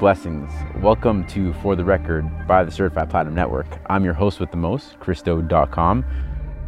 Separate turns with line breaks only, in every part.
blessings. Welcome to For the Record by the Certified Platinum Network. I'm your host with the most, Kristo.com.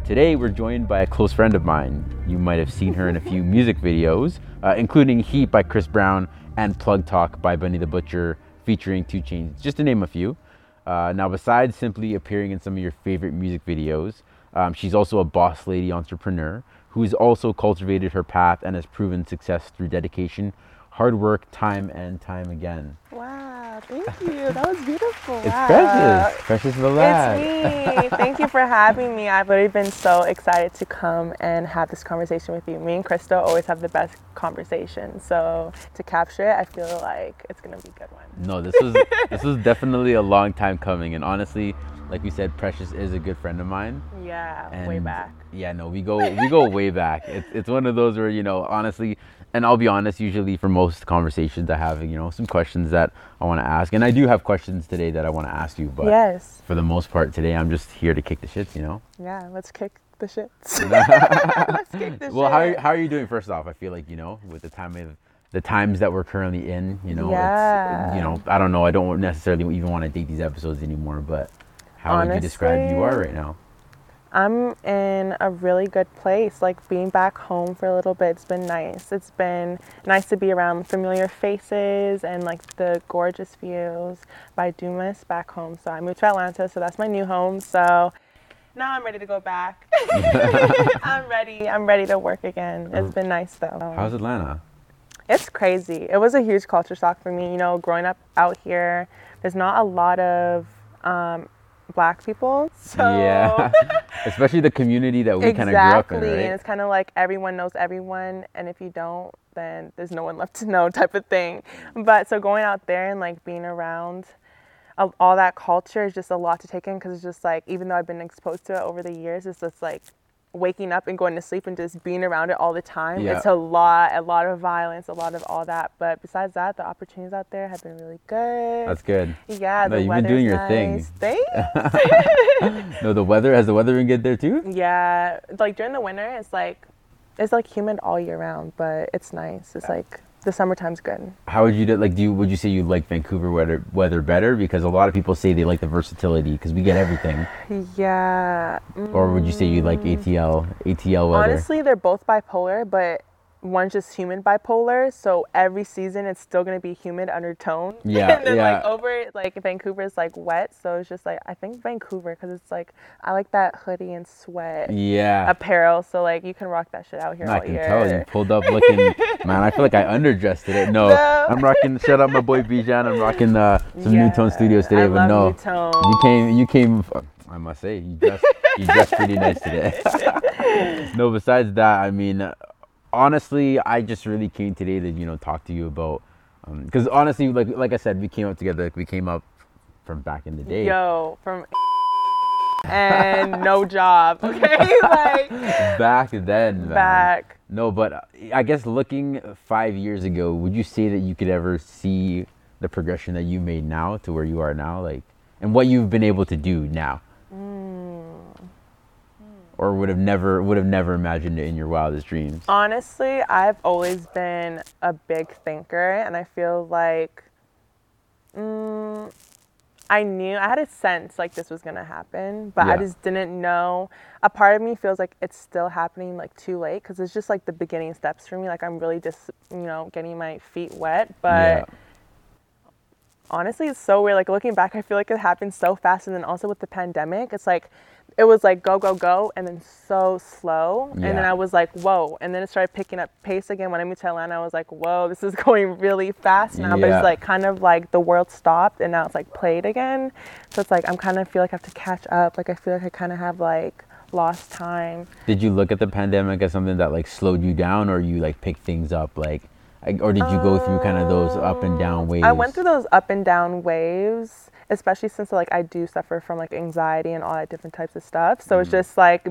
Today we're joined by a close friend of mine. You might have seen her in a few music videos, uh, including Heat by Chris Brown and Plug Talk by Benny the Butcher, featuring 2 Chainz, just to name a few. Uh, now, besides simply appearing in some of your favorite music videos, um, she's also a boss lady entrepreneur who's also cultivated her path and has proven success through dedication, hard work, time and time again.
Wow, thank you. That was beautiful.
It's
wow.
precious, precious the lad.
It's me. Thank you for having me. I've already been so excited to come and have this conversation with you. Me and Kristo always have the best conversation. So to capture it, I feel like it's gonna be a good one.
No, this was this was definitely a long time coming, and honestly, like we said, Precious is a good friend of mine.
Yeah, way back.
Yeah, no, we go we go way back. It's it's one of those where you know honestly, and I'll be honest. Usually for most conversations, I have you know some questions that I want to ask, and I do have questions today that I want to ask you. But
yes.
for the most part today, I'm just here to kick the shits. You know.
Yeah, let's kick the shits. let's kick the
well, how are,
shit.
how are you doing? First off, I feel like you know with the time of the times that we're currently in, you know, it's,
Yeah.
you know, I don't know. I don't necessarily even want to date these episodes anymore, but how would you describe you are right now?
I'm in a really good place. Like being back home for a little bit, it's been nice. It's been nice to be around familiar faces and like the gorgeous views. But I do miss back home. So I moved to Atlanta, so that's my new home. So now I'm ready to go back. I'm ready. I'm ready to work again. It's been nice though.
How's Atlanta?
It's crazy. It was a huge culture shock for me. You know, growing up out here, there's not a lot of um, black people. So
Yeah, especially the community that we kind of grew up in,
And
right?
it's kind of like everyone knows everyone, and if you don't, then there's no one left to know, type of thing. But so going out there and like being around all that culture is just a lot to take in because it's just like even though I've been exposed to it over the years, it's just like waking up and going to sleep and just being around it all the time.
Yeah.
It's a lot, a lot of violence, a lot of all that. But besides that, the opportunities out there have been really good.
That's good.
yeah,
No,
the
you've been doing your thing.
nice. Thanks.
No, the weather has the weather been good there too.
Yeah, like during the winter, it's like it's like humid all year round, but it's nice. It's like the summertime's good.
How would you do? Like, do you would you say you like Vancouver weather weather better? Because a lot of people say they like the versatility because we get everything.
Yeah.
Or would you say you like mm. ATL ATL weather?
Honestly, they're both bipolar, but one's just humid bipolar. So every season, it's still gonna be humid undertone.
Yeah,
and then
yeah.
like over like Vancouver's like wet, so it's just like I think Vancouver because it's like I like that hoodie and sweat
yeah.
apparel. So like you can rock that shit out here
I
all
can
year.
tell you pulled up looking. man, I feel like I underdressed today. No,
No.
I'm rocking. Shout out my boy Bijan. I'm rocking uh, some New Tone Studios today.
I
but no, you came. You came. I must say, you dressed. you dressed pretty nice today. no, besides that, I mean, honestly, I just really came today to you know talk to you about because honestly, like like I said, we came up together. Like we came up from back in the day.
Yo, from and no job. Okay, like
Back then, man.
back.
No, but uh, I guess looking five years ago, would you say that you could ever see the progression that you made now to where you are now, like, and what you've been able to do now, or would have never would have never imagined it in your wildest dreams?
Honestly, I've always been a big thinker, and I feel like mm, I knew I had a sense like this was gonna happen, but I just didn't know. A part of me feels like it's still happening like too late because it's just like the beginning steps for me. Like I'm really just you know getting my feet wet, but.
yeah,
honestly it's so weird like looking back i feel like it happened so fast and then also with the pandemic it's like it was like go go go and then so slow. And then i was like whoa. And then it started picking up pace again when i moved to atlanta. I was like whoa this is going really fast now. But it's like kind of like the world stopped and now it's like played again. So it's like i'm kind of feel like i have to catch up. Like i feel like i kind of have like lost time.
Did you look at the pandemic as something that like slowed you down, or you like picked things up, like, like- or did you go through kind of those up and down waves?
I went through those up and down waves, especially since like I do suffer from like anxiety and all that different types of stuff. So it's mm. just like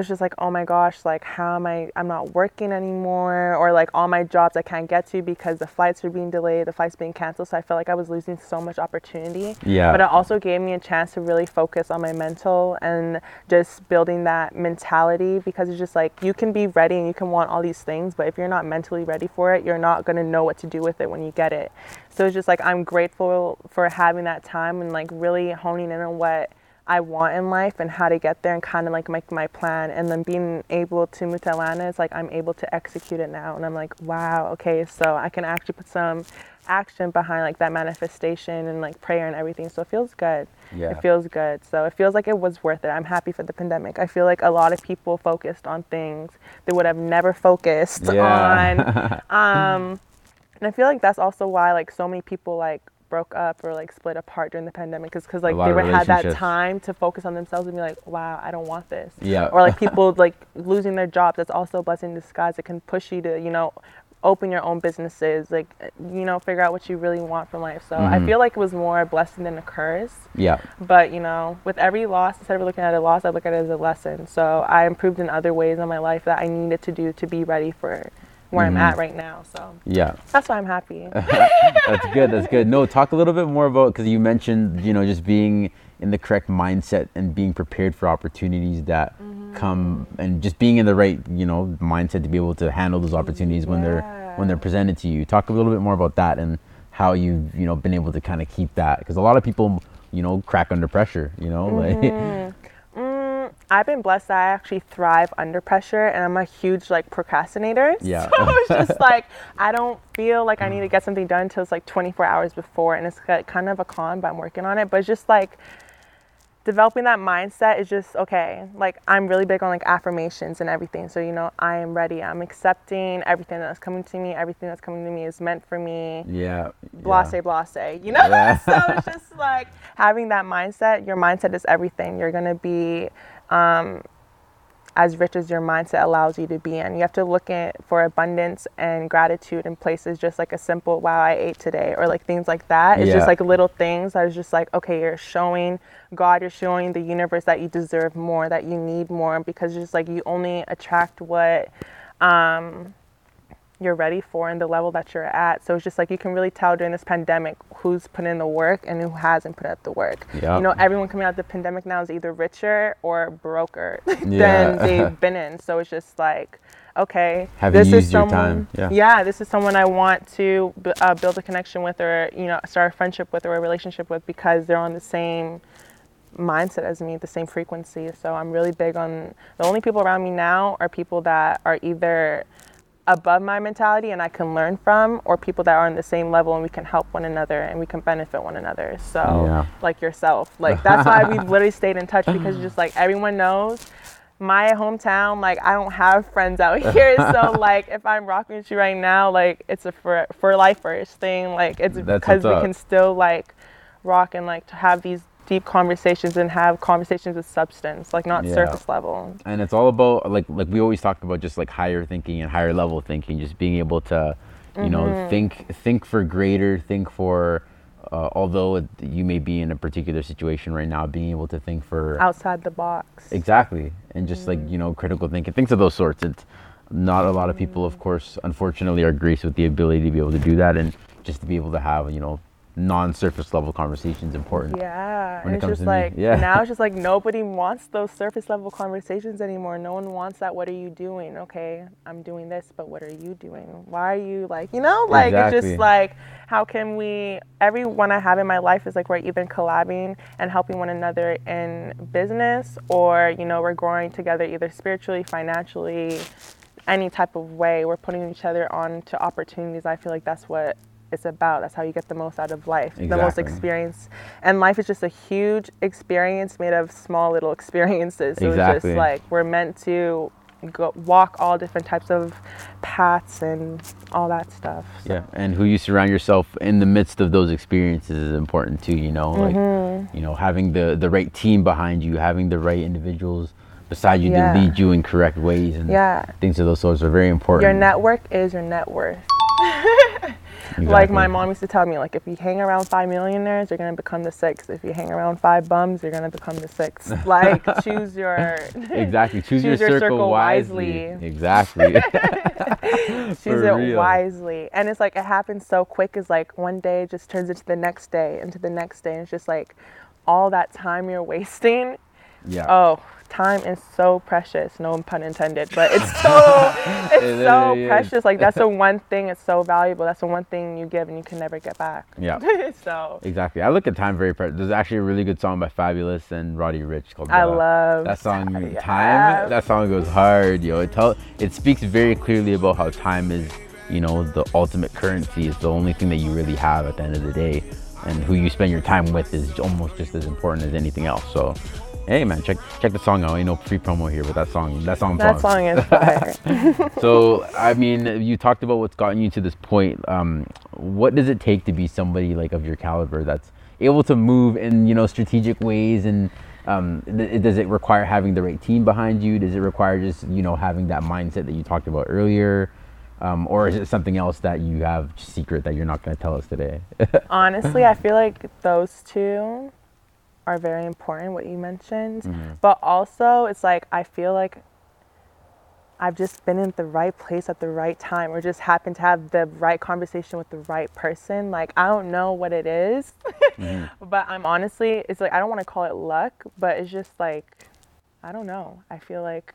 it's just like oh my gosh like how am i i'm not working anymore or like all my jobs i can't get to because the flights are being delayed the flights being canceled. So i felt like i was losing so much opportunity.
Yeah.
but it also gave me a chance to really focus on my mental and just building that mentality because it's just like you can be ready and you can want all these things but if you're not mentally ready for it you're not going to know what to do with it when you get it. So it's just like i'm grateful for having that time and like really honing in on what I want in life and how to get there and kind of like make my plan. And then being able to move to Atlanta it's like I'm able to execute it now. And I'm like wow okay so I can actually put some action behind like that manifestation and like prayer and everything. So it feels good.
Yeah.
it feels good. So it feels like it was worth it. I'm happy for the pandemic. I feel like a lot of people focused on things they would have never focused
Yeah.
on. Um and I feel like that's also why like so many people like broke up or like split apart during the pandemic is because like they would had that time to focus on themselves and be like, wow, I don't want this.
Yeah.
Or like people like losing their jobs. That's also a blessing in disguise. It can push you to you know open your own businesses, like you know figure out what you really want from life. So I
Mhm.
feel like it was more a blessing than a curse.
yeah.
But you know, with every loss, instead of looking at a loss, I look at it as a lesson. So I improved in other ways in my life that I needed to do to be ready for where
Mhm.
I'm at right now. So
Yeah.
that's why I'm happy.
that's good. That's good. No, talk a little bit more about because you mentioned you know just being in the correct mindset and being prepared for opportunities that
Mm-hmm.
come and just being in the right you know mindset to be able to handle those opportunities when they're when they're presented to you. Talk a little bit more about that and how you've you know been able to kind of keep that because a lot of people you know crack under pressure. You know like
Mm, I've been blessed that I actually thrive under pressure, and I'm a huge like procrastinator.
Yeah.
So it's just like I don't feel like I need to get something done until it's like 24 hours before, and it's like, kind of a con, but I'm working on it. But it's just like developing that mindset is just okay. Like I'm really big on like affirmations and everything. So you know, I am ready. I'm accepting everything that's coming to me. Everything that's coming to me is meant for me
yeah.
blase
yeah.
blase you know
Yeah.
so it's just like having that mindset your mindset is everything you're going to be um, as rich as your mindset allows you to be in you have to look at for abundance and gratitude in places just like a simple wow i ate today or like things like that it's
Yeah.
just like little things that is just like okay you're showing god you're showing the universe that you deserve more that you need more because just like you only attract what um, you're ready for and the level that you're at. So it's just like you can really tell during this pandemic who's put in the work and who hasn't put out the work.
Yeah.
You know, everyone coming out of the pandemic now is either richer or broker
Yeah.
than they've been in. So it's just like, okay,
Have you
this is someone.
time? Yeah.
this is someone I want to uh, build a connection with, or you know, start a friendship with, or a relationship with, because they're on the same mindset as me, the same frequency. So I'm really big on the only people around me now are people that are either above my mentality and I can learn from, or people that are on the same level and we can help one another and we can benefit one another. So,
Yeah.
like yourself, like that's why we've literally stayed in touch because just like everyone knows. My hometown, like I don't have friends out here, so like if I'm rocking with you right now, like it's a for for life first thing. Like it's
That's
because we
up.
can still like rock and like to have these deep conversations and have conversations with substance, like not
Yeah.
surface level.
and it's all about like like we always talk about just like higher thinking and higher level thinking just being able to you know
Mm-hmm.
think think for greater think for uh, although it- you may be in a particular situation right now being able to think for
Outside the box.
exactly and just like you know critical thinking things of those sorts it's not a lot of people of course unfortunately are graced with the ability to be able to do that and just to be able to have you know non-surface level conversations important
Yeah, and
it
it's just like
Yeah.
now it's just like nobody wants those surface level conversations anymore. No one wants that. What are you doing? Okay, I'm doing this, but what are you doing? Why are you like you know like it's just like how can we? Everyone I have in my life is like we're either collabing and helping one another in business, or you know we're growing together either spiritually, financially, any type of way. We're putting each other on to opportunities. I feel like that's what it's about. That's how you get the most out of life, the most experience. And life is just a huge experience made of small little experiences. So it's
Exactly.
just like we're meant to go walk all different types of paths and all that stuff. So.
Yeah, and who you surround yourself in the midst of those experiences is important too. You know,
Mm-hmm.
like you know, having the the right team behind you, having the right individuals beside you
Yeah.
to lead you in correct ways, and
Yeah.
things of those sorts are very important.
Your network is your net worth. Like my mom used to tell me, like if you hang around five millionaires, you're gonna become the sixth. If you hang around five bums, you're gonna become the sixth. Like choose your
exactly choose, your,
Choose your
circle,
circle
wisely.
wisely.
Exactly.
choose
For
it
real.
wisely. And it's like it happens so quick. Is like one day just turns into the next day, into the next day. And it's just like all that time you're wasting.
Yeah.
Oh, time is so precious. No pun intended, but it's so it's
It
so
is.
precious. Like that's the one thing. It's so valuable. That's the one thing you give and you can never get back.
Yeah.
so
Exactly. I look at time very. precious There's actually a really good song by Fabolous and Roddy Ricch called.
I love
that song.
Yeah.
Time. That song goes hard, yo. It tell. It speaks very clearly about how time is, you know, the ultimate currency. It's the only thing that you really have at the end of the day, and who you spend your time with is almost just as important as anything else. So. Hey man, check check the song out. Ain't no free promo here, but that song that song
That song is fire.
so I mean, you talked about what's gotten you to this point. Um, what does it take to be somebody like of your caliber that's able to move in you know strategic ways and um, th- does it require having the right team behind you? Does it require just you know having that mindset that you talked about earlier, um, or is it something else that you have secret that you're not going to tell us today?
Honestly, I feel like those two are very important, what you mentioned.
Mm-hmm.
But also, it's like I feel like I've just been in the right place at the right time, or just happened to have the right conversation with the right person. Like, I don't know what it is,
Mm-hmm.
but I'm honestly, it's like I don't want to call it luck, but it's just like, I don't know. I feel like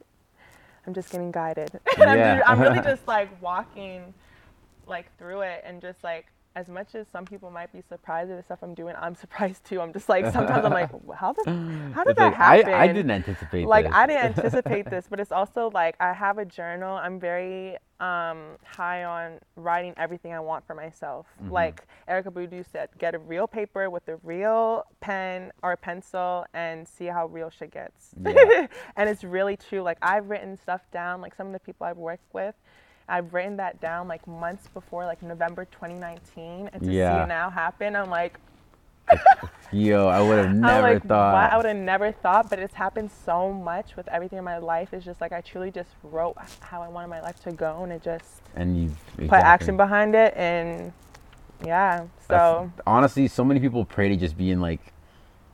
I'm just getting guided. And I'm,
Yeah.
I'm really just like walking like through it and just like as much as some people might be surprised at the stuff I'm doing, I'm surprised too. I'm just like sometimes I'm like, how did how did
It's
that
like,
happen?
I didn't anticipate
like
this.
I didn't anticipate this, but it's also like I have a journal. I'm very um, high on writing everything I want for myself.
Mm-hmm.
Like Erykah Badu said, get a real paper with a real pen or a pencil and see how real shit gets.
Yeah.
and it's really true. Like I've written stuff down. Like some of the people I've worked with. I've written that down like months before, like November 2019, and to see it now happen, I'm like,
Yo, I would have never
like,
thought.
What? I would have never thought, but it's happened so much with everything in my life. It's just like I truly just wrote how I wanted my life to go, and it just
and you
put action behind it, and yeah. So
honestly, so many people pray to just be in like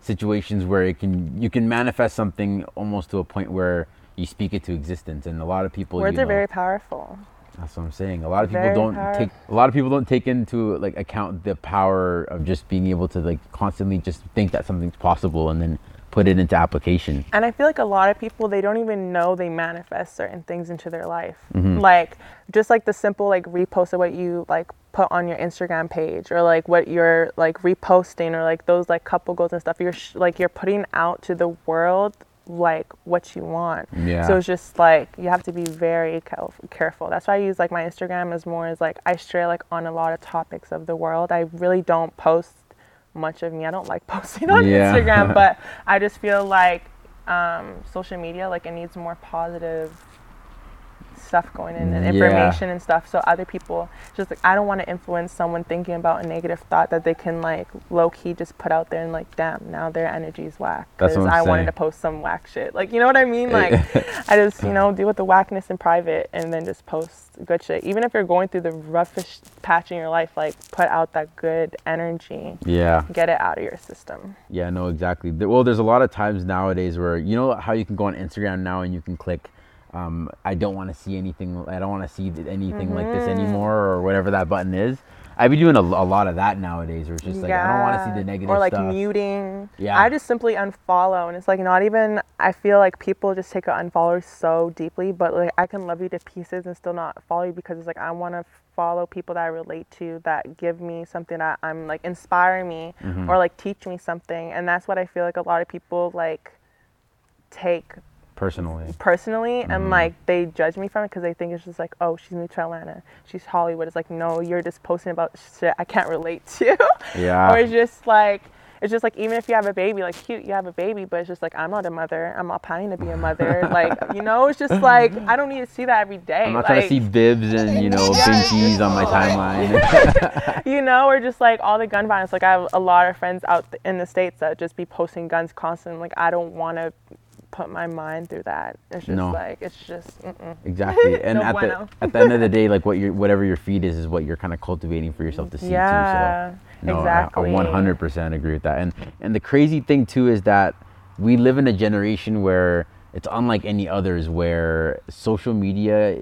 situations where it can you can manifest something almost to a point where you speak it to existence, and a lot of people
words are
know,
very powerful.
That's what I'm saying. A lot of people
Very
don't take a lot of people don't take into like account the power of just being able to like constantly just think that something's possible and then put it into application.
And I feel like a lot of people they don't even know they manifest certain things into their life.
Mm-hmm.
Like just like the simple like repost of what you like put on your Instagram page or like what you're like reposting or like those like couple goals and stuff. You're sh- like you're putting out to the world like what you want.
Yeah.
So it's just like you have to be very careful. That's why I use like my Instagram as more as like I stray like on a lot of topics of the world. I really don't post much of me. I don't like posting on
Yeah.
Instagram, but I just feel like um, social media like it needs more positive stuff going in and
Yeah.
information and stuff. So other people just like I don't want to influence someone thinking about a negative thought that they can like low key just put out there and like damn now their energy's whack
That's what I'm
I wanted to post some whack shit. Like you know what I mean? Like I just you know deal with the whackness in private and then just post good shit. Even if you're going through the roughest patch in your life like put out that good energy.
Yeah.
get it out of your system.
Yeah, no, exactly. Well, there's a lot of times nowadays where you know how you can go on Instagram now and you can click, um, I don't want to see anything. I don't want to see th- anything like this
Mm-hmm.
anymore, or whatever that button is. I be doing a, a lot of that nowadays, where it's just like I don't want to see the negative
or like
stuff.
muting.
Yeah.
I just simply unfollow, and it's like not even. I feel like people just take an unfollow so deeply, but like I can love you to pieces and still not follow you because it's like I want to follow people that I relate to that give me something that I'm like inspire me
Mm-hmm.
or like teach me something, and that's what I feel like a lot of people like take
personally.
personally and
Mm-hmm.
like they judge me from it because they think it's just like oh she's new to atlanta she's hollywood it's like no you're just posting about shit i can't relate to
Yeah.
or it's just like it's just like even if you have a baby like cute you have a baby but it's just like i'm not a mother i'm not planning to be a mother like you know it's just like i don't need to see that every day
I'm not
like,
trying to see bibs and you know
Yeah,
binkies on my timeline.
you know, or just like all the gun violence. Like I have a lot of friends out in the states that just be posting guns constantly. Like I don't want to put my mind through that. It's just
No.
like it's just mm-mm.
Exactly. And
No
at
bueno.
the at the end of the day, like what your whatever your feed is is what you're kind of cultivating for yourself to see
yeah,
too. So no,
exactly.
I, I 100% agree with that. And and the crazy thing too is that we live in a generation where it's unlike any others where social media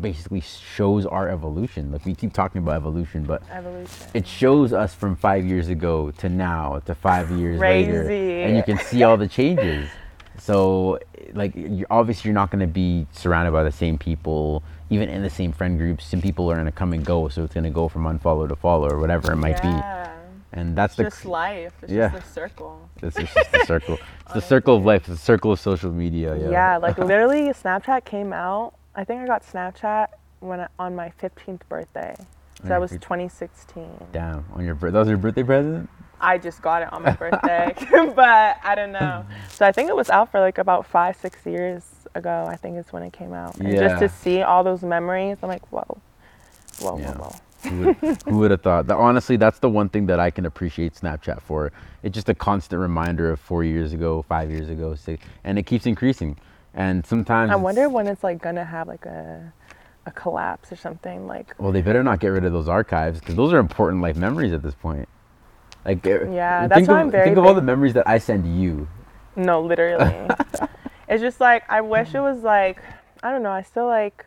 basically shows our evolution. Like we keep talking about evolution, but
Evolution.
it shows us from five years ago to now to five years later, and you can see all the changes. So, like, you obviously you're not going to be surrounded by the same people, even in the same friend groups. Some people are going to come and go, so it's going to go from unfollow to follow or whatever it might be.
yeah.
And that's
It's
the
just life. It's
Yeah.
just a circle.
it's just the circle. It's the circle of life. It's the circle of social media. Yeah.
Yeah, like literally, Snapchat came out. I think I got Snapchat when I, on my 15th birthday. So that was 2016.
Damn. On your birthday. That was your birthday present.
I just got it on my birthday, but I don't know. So I think it was out for like about five, six years ago. I think is when it came out. And just to see all those memories, I'm like, whoa, whoa,
Yeah.
whoa, whoa.
Who would, who would have thought? That, honestly, that's the one thing that I can appreciate Snapchat for. It's just a constant reminder of four years ago, five years ago, six, and it keeps increasing. And sometimes
I wonder when it's like gonna have like a a collapse or something. Like,
Well, they better not get rid of those archives because those are important life memories at this point. Like,
Yeah, that's
of,
why I'm very
think of all the memories that I send you.
no, literally. it's just like I wish it was like I don't know. I still like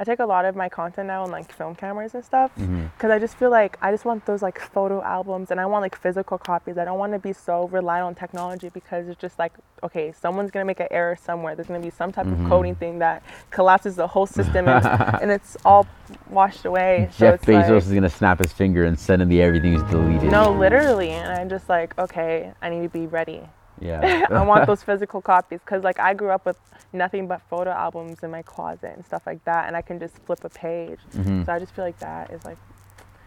I take a lot of my content now on like film cameras and stuff
Mm-hmm.
because I just feel like I just want those like photo albums and I want like physical copies. I don't want to be so reliant on technology because it's just like okay, someone's gonna make an error somewhere. There's gonna be some type
Mm-hmm.
of coding thing that collapses the whole system and, and it's all washed away. So
Jeff
it's
Bezos
like,
is gonna snap his finger and suddenly everything is deleted.
no, literally, and I'm just like okay, I need to be ready.
Yeah.
I want those physical copies because like I grew up with nothing but photo albums in my closet and stuff like that, and I can just flip a page.
Mhm.
So I just feel like that is like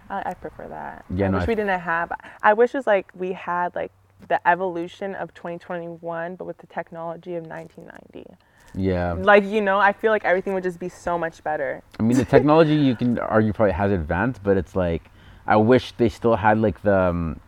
I, I prefer that.
Yeah,
I
no,
wish
I-
we didn't have. I wish it's like we had like the evolution of 2021, but with the technology of 1990.
yeah.
Like you know, I feel like everything would just be so much better.
I mean, the technology you can argue probably has advanced, but it's like I wish they still had like the um,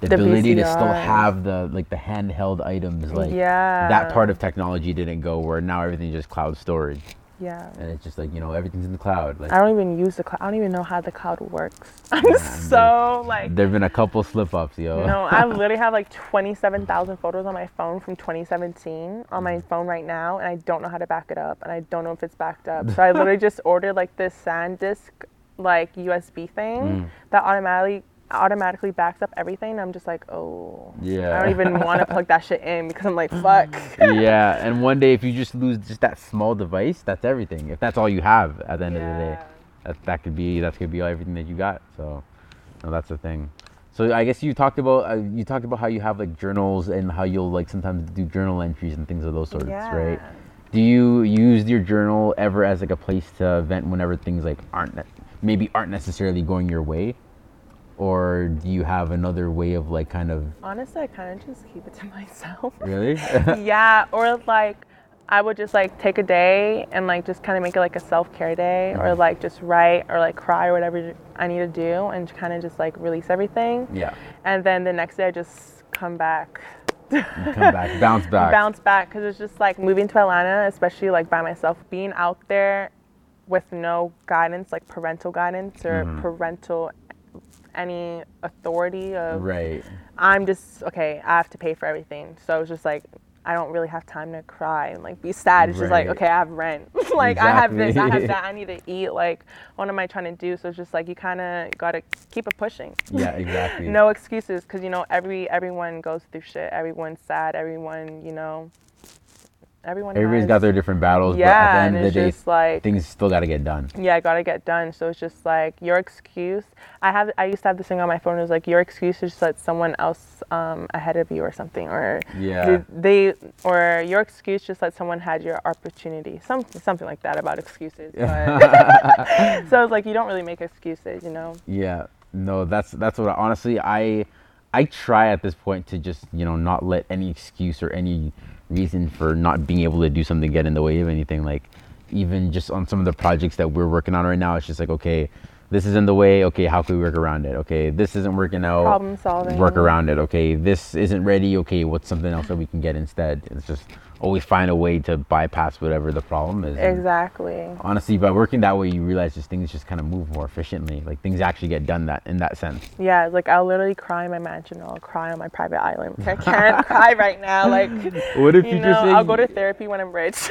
the,
The
ability to still have the like the handheld items. Like
yeah.
that part of technology didn't go where now everything's just cloud storage,
Yeah.
and it's just like you know everything's in the cloud. Like
I don't even use the cloud. I don't even know how the cloud works. I'm
Yeah,
so like
there've been a couple slip ups, yo.
No, I literally have like 27,000 photos on my phone from 2017 on my phone right now, and I don't know how to back it up, and I don't know if it's backed up. So I literally just ordered like this SanDisk like USB thing
Mm.
that automatically automatically backs up everything. I'm just like, oh,
Yeah.
I don't even want to plug that shit in because I'm like, fuck.
yeah, and one day if you just lose just that small device, that's everything. If that's all you have at the end of the day, that that could be that could be everything that you got. So, no, that's the thing. So I guess you talked about uh, you talked about how you have like journals and how you'll like sometimes do journal entries and things of those sorts, right? Do you use your journal ever as like a place to vent whenever things like aren't ne- maybe aren't necessarily going your way, or do you have another way of like kind of
Honestly, I kind of just keep it to myself.
really?
yeah, or like I would just like take a day and like just kind of make it like a self care day, or like just write or like cry or whatever I need to do, and kind of just like release everything.
yeah,
And then the next day I just come back,
come back, bounce back.
bounce back, because it's just like moving to Atlanta, especially like by myself, being out there with no guidance, like parental guidance or
Mm-hmm.
parental any authority of
Right.
I'm just okay. I have to pay for everything, so it's just like I don't really have time to cry and like be sad. It's just like okay, I have rent, like I have this, I have that. I need to eat. Like what am I trying to do? So it's just like you kind of gotta keep it pushing.
Yeah, exactly.
no excuses, because you know every everyone goes through shit. Everyone's sad. Everyone, you know, everyone.
Everybody's
has-
got their different battles,
yeah,
but at the
and
end of the day,
like
things still got to get done.
yeah, I gotta get done. So it's just like your excuse. I have I used to have this thing on my phone. It was like your excuse is just let someone else um, ahead of you or something, or
Yeah.
they or your excuse just let someone had your opportunity. Some something like that about excuses. But so it's like you don't really make excuses, you know.
Yeah, no, that's that's what I, honestly I I try at this point to just you know not let any excuse or any reason for not being able to do something get in the way of anything. Like even just on some of the projects that we're working on right now, it's just like okay, this is in the way. Okay, how can we work around it? Okay, this isn't working out.
Problem solving.
Work around it. Okay, this isn't ready. Okay, what's something else that we can get instead? It's just always find a way to bypass whatever the problem is. And
Exactly.
honestly, by working that way, you realize just things just kind of move more efficiently. Like things actually get done that in that sense.
Yeah, like I'll literally cry in my mansion. I'll cry on my private island. I can't cry right now. Like,
What if
you know,
said
I'll go to therapy when I'm rich.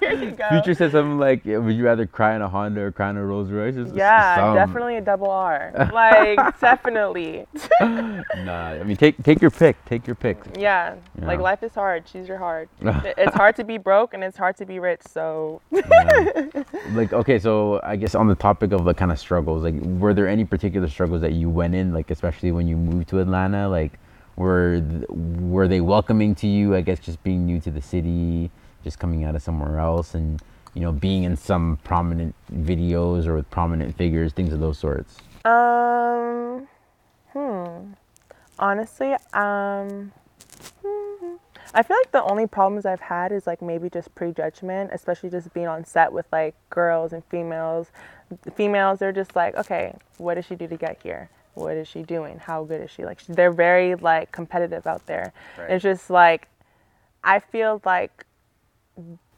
Here you go.
Future says something like, yeah, "Would you rather cry in a Honda or cry in a Rolls Royce?" It's-
Yeah,
some-
definitely a double R. Like, definitely.
Nah, I mean, take take your pick. Take your pick.
Yeah, like life is hard. Choose your hard. it's hard to be broke and it's hard to be rich. So,
Yeah. like okay so i guess on the topic of the kind of struggles like were there any particular struggles that you went in like especially when you moved to atlanta like were th- were they welcoming to you i guess just being new to the city just coming out of somewhere else and you know being in some prominent videos or with prominent figures things of those sorts
um, hmm. Honestly, um, hmm, I feel like the only problems I've had is like maybe just prejudgment, especially just being on set with like girls and females. Females, they're just like, okay, what does she do to get here? What is she doing? How good is she? Like, they're very like competitive out there.
Right.
It's just like, I feel like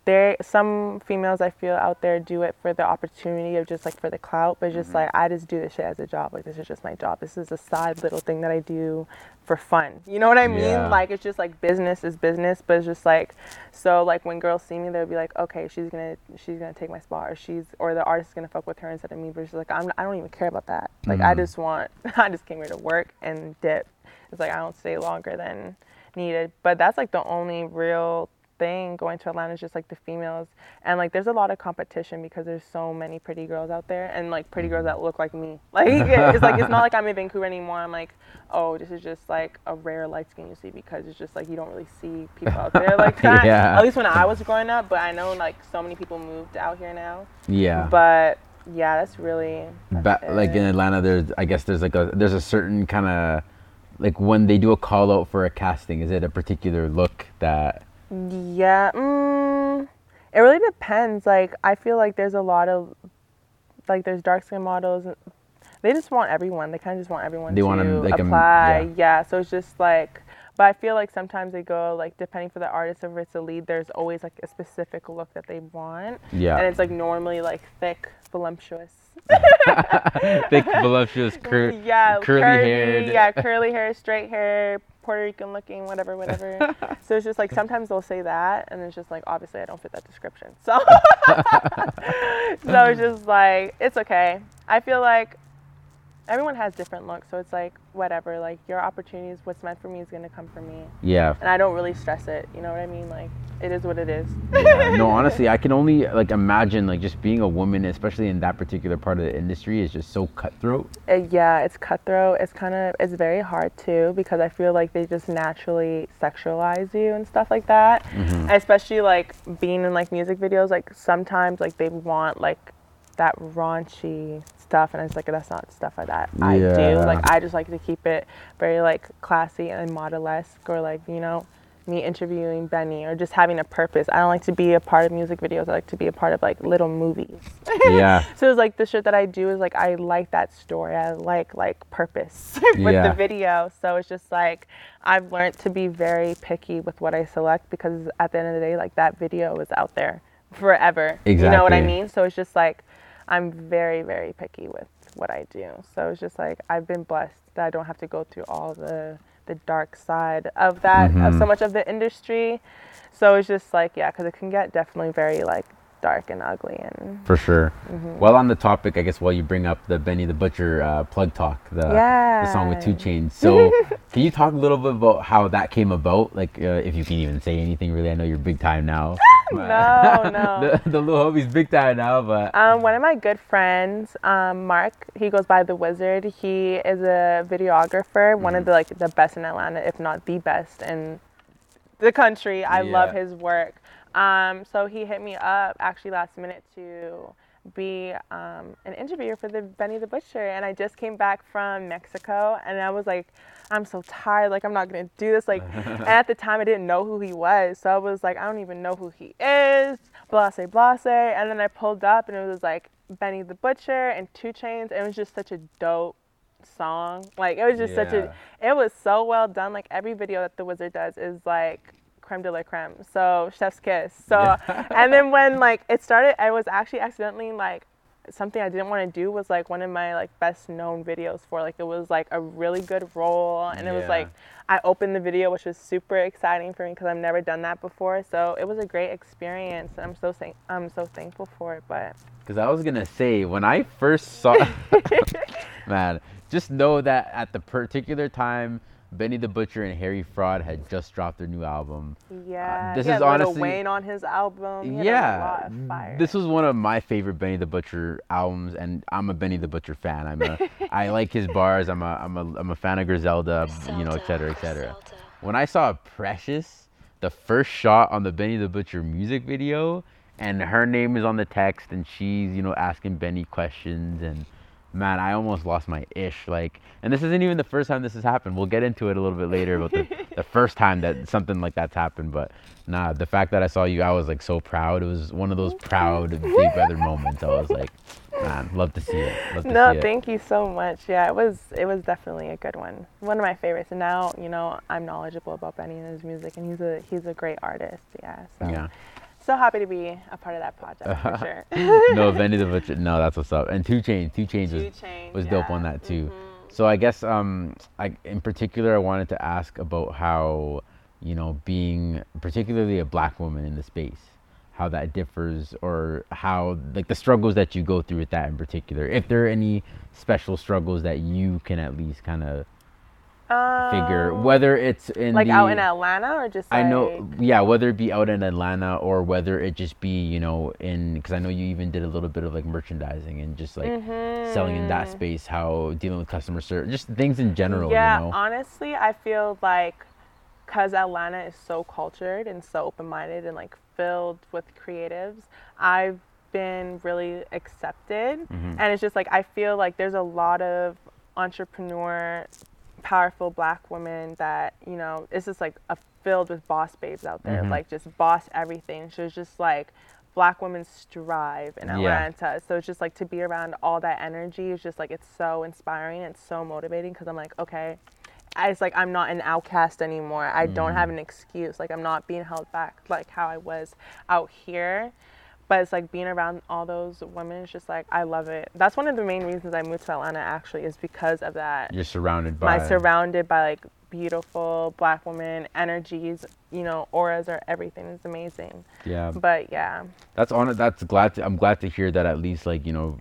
there some females I feel out there do it for the opportunity of just like for the clout, but just like I just do this shit as a job. Like this is just my job. This is a side little thing that I do for fun. You know what I mean?
Yeah.
Like it's just like business is business, but it's just like so like when girls see me, they'll be like, okay, she's gonna she's gonna take my spot, or she's or the artist is gonna fuck with her instead of me. But she's like, I'm I don't even care about that. Like I
Mhm.
just want I just came here to work and dip. It's like I don't stay longer than needed. But that's like the only real thing going to Atlanta is just like the females and like there's a lot of competition because there's so many pretty girls out there and like pretty girls mm-hmm. that look like me. Like it's like it's not like I'm in Vancouver anymore. I'm like, oh, this is just like a rare light skin you see because it's just like you don't really see people out there like that.
Yeah.
At least when I was growing up, but I know like so many people moved out here now.
yeah
But yeah, that's really
ba- like in Atlanta, there's I guess there's like a there's a certain kind of like when they do a call out for a casting, is it a particular look that
Yeah, mm, it really depends. Like, I feel like there's a lot of, like, there's dark skin models. They just want everyone. They kind of just want everyone
They
to
want 'em, like,
apply.
yeah.
yeah. so it's just like, but I feel like sometimes they go like depending for the artist if it's a lead. There's always like a specific look that they want,
yeah
and it's like normally like thick, voluptuous.
thick voluptuous cur-
yeah,
curly
curvy,
haired
Yeah, curly hair, straight hair, Puerto Rican looking, whatever, whatever. so it's just like sometimes they'll say that, and it's just like obviously I don't fit that description. So, so it's just like it's okay. I feel like everyone has different looks, so it's like whatever. Like your opportunities, what's meant for me is gonna come for me,
yeah
and I don't really stress it. You know what I mean? Like it is what it is.
Yeah, no, honestly, I can only like imagine like just being a woman, especially in that particular part of the industry, is just so cutthroat.
Uh, yeah, it's cutthroat. It's kind of it's very hard too because I feel like they just naturally sexualize you and stuff like that.
Mm-hmm.
Especially like being in like music videos, like sometimes like they want like that raunchy stuff, and i was like that's not stuff like that I do. Like I just like to keep it very like classy and model-esque, or like you know. Me interviewing Benny or just having a purpose. I don't like to be a part of music videos. I like to be a part of like little movies.
Yeah,
So it's like the shit that I do is like I like that story. I like like purpose with
Yeah.
the video. So it's just like I've learned to be very picky with what I select because at the end of the day, like that video is out there forever. exactly. You know what I mean? So it's just like I'm very very picky with what I do. So it's just like I've been blessed that I don't have to go through all the the dark side of that of mm-hmm. so much of the industry. So it's just like yeah, because it can get definitely very like dark and ugly and
for sure.
Mm-hmm.
Well, on the topic, I guess while you bring up the Benny the Butcher uh, plug talk, the the song with Two Chainz. So, can you talk a little bit about how that came about? Like, uh, if you can even say anything, really. I know you're big time now. but-
No, no.
the, the little homie's big time now, but
Um, one of my good friends, um, Mark, he goes by the Wizard. He is a videographer, one of the like the best in Atlanta, if not the best in the country. I love his work. Um, so he hit me up actually last minute to be um, an interviewer for the Benny the Butcher, and I just came back from Mexico, and I was like, I'm so tired, like I'm not gonna do this. Like, and at the time I didn't know who he was, so I was like, I don't even know who he is, blase blase. And then I pulled up, and it was like Benny the Butcher and Two Chainz. It was just such a dope song. Like it was just such a, it was so well done. Like every video that the Wizard does is like creme de la creme. So chef's kiss. So and then when like it started, I was actually accidentally like something I didn't want to do was like one of my like best known videos for like it was like a really good role and it was like I opened the video which was super exciting for me because I've never done that before so it was a great experience and I'm so thank- I'm so thankful for it but
Because I was gonna say when I first saw, man, just know that at the particular time, Benny the Butcher and Harry Fraud had just dropped their new album.
yeah
Uh, this
he
is
had
honestly-
Wayne on his album He had a
yeah,
lot of fire.
this was one of my favorite Benny the Butcher albums, and I'm a Benny the Butcher fan. I'm a, I like his bars. I'm a, I'm a, I'm a fan of Griselda, you know, et cetera, et cetera. When I saw Precious, the first shot on the Benny the Butcher music video, and her name is on the text, and she's, you know, asking Benny questions, and man, I almost lost my ish. Like, and this isn't even the first time this has happened. We'll get into it a little bit later about the, the first time that something like that's happened. But nah, the fact that I saw you, I was like so proud. It was one of those proud big brother moments. I was like, man, love to see it. Love to
no,
see it.
thank you so much. Yeah, it was it was definitely a good one. One of my favorites. And now, you know, I'm knowledgeable about Benny and his music and he's a he's a great artist. Yeah. So
Yeah.
So happy to be a part of that project for sure.
no, the Butcher. No, that's what's up. And Two Chainz. Two Chainz was
Two Chainz,
was dope on that too.
Mhm.
So I guess um, I in particular I wanted to ask about how you know being particularly a black woman in the space, how that differs, or how like the struggles that you go through with that in particular. If there are any special struggles that you can at least kind of figure,
Um,
whether it's in
like
the,
out in Atlanta or just
I know, yeah, whether it be out in Atlanta or whether it just be, you know, in because I know you even did a little bit of like merchandising and just like selling in that
Mhm.
space, how dealing with customer service, just things in general,
Yeah,
you know.
honestly, I feel like because Atlanta is so cultured and so open minded and like filled with creatives, I've been really accepted.
Mhm.
And it's just like, I feel like there's a lot of entrepreneur, powerful black women that, you know, it's just like a, filled with boss babes out there,
Mhm.
like just boss everything. So it's just like, Black women strive in
Yeah.
Atlanta. So it's just like to be around all that energy is just like it's so inspiring. It's so motivating because I'm like, okay, I- it's like I'm not an outcast anymore. I don't have an excuse. Like I'm not being held back like how I was out here. But it's like being around all those women is just like I love it. That's one of the main reasons I moved to Atlanta actually is because of that.
You're surrounded by.
My surrounded by like beautiful black women, energies, you know, auras are everything is amazing.
yeah,
But yeah.
that's on. That's glad. To, I'm glad to hear that at least like you know,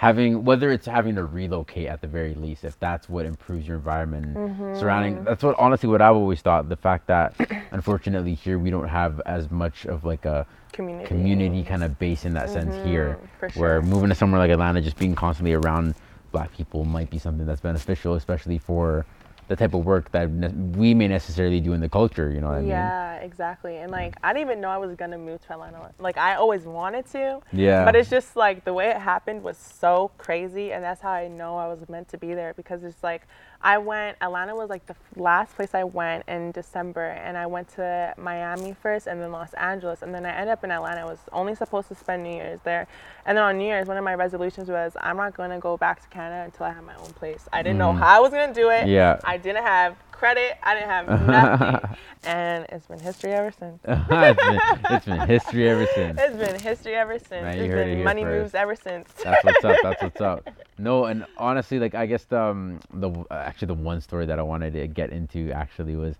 having whether it's having to relocate at the very least, if that's what improves your environment and mm-hmm. surrounding. That's what honestly what I've always thought. The fact that unfortunately here we don't have as much of like a
Community.
community kind of base in that sense mm-hmm. here
for
where moving to somewhere like atlanta just being constantly around black people might be something that's beneficial especially for the type of work that we may necessarily do in the culture you know what i mean
Yeah, exactly. And like I didn't even know I was gonna move to Atlanta. Like I always wanted to.
Yeah.
But it's just like the way it happened was so crazy, and that's how I know I was meant to be there because it's like I went. Atlanta was like the last place I went in December, and I went to Miami first, and then Los Angeles, and then I ended up in Atlanta. I was only supposed to spend New Year's there, and then on New Year's, one of my resolutions was I'm not gonna go back to Canada until I have my own place. I didn't know how I was gonna do it.
Mm. Yeah.
I didn't have credit. I didn't have nothing, and it's been history ever since.
it's, been, it's been history ever since
It's been history ever since.
Man, you
it's
heard it here
money
first.
moves ever since.
that's what's up that's what's up no and honestly like i guess the, um, the uh, actually the one story that i wanted to get into actually was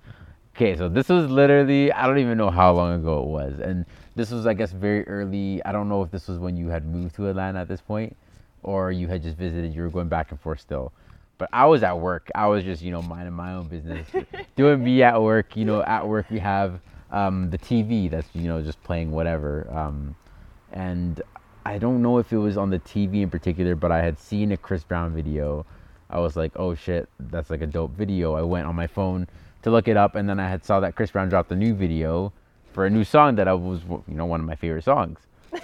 okay so this was literally i don't even know how long ago it was and this was i guess very early i don't know if this was when you had moved to atlanta at this point or you had just visited you were going back and forth still but i was at work i was just you know minding my own business doing me at work you know at work we have um, the tv that's you know just playing whatever um, and I don't know if it was on the TV in particular, but I had seen a Chris Brown video. I was like, oh shit, that's like a dope video. I went on my phone to look it up, and then I had saw that Chris Brown dropped a new video for a new song that I was, you know, one of my favorite songs.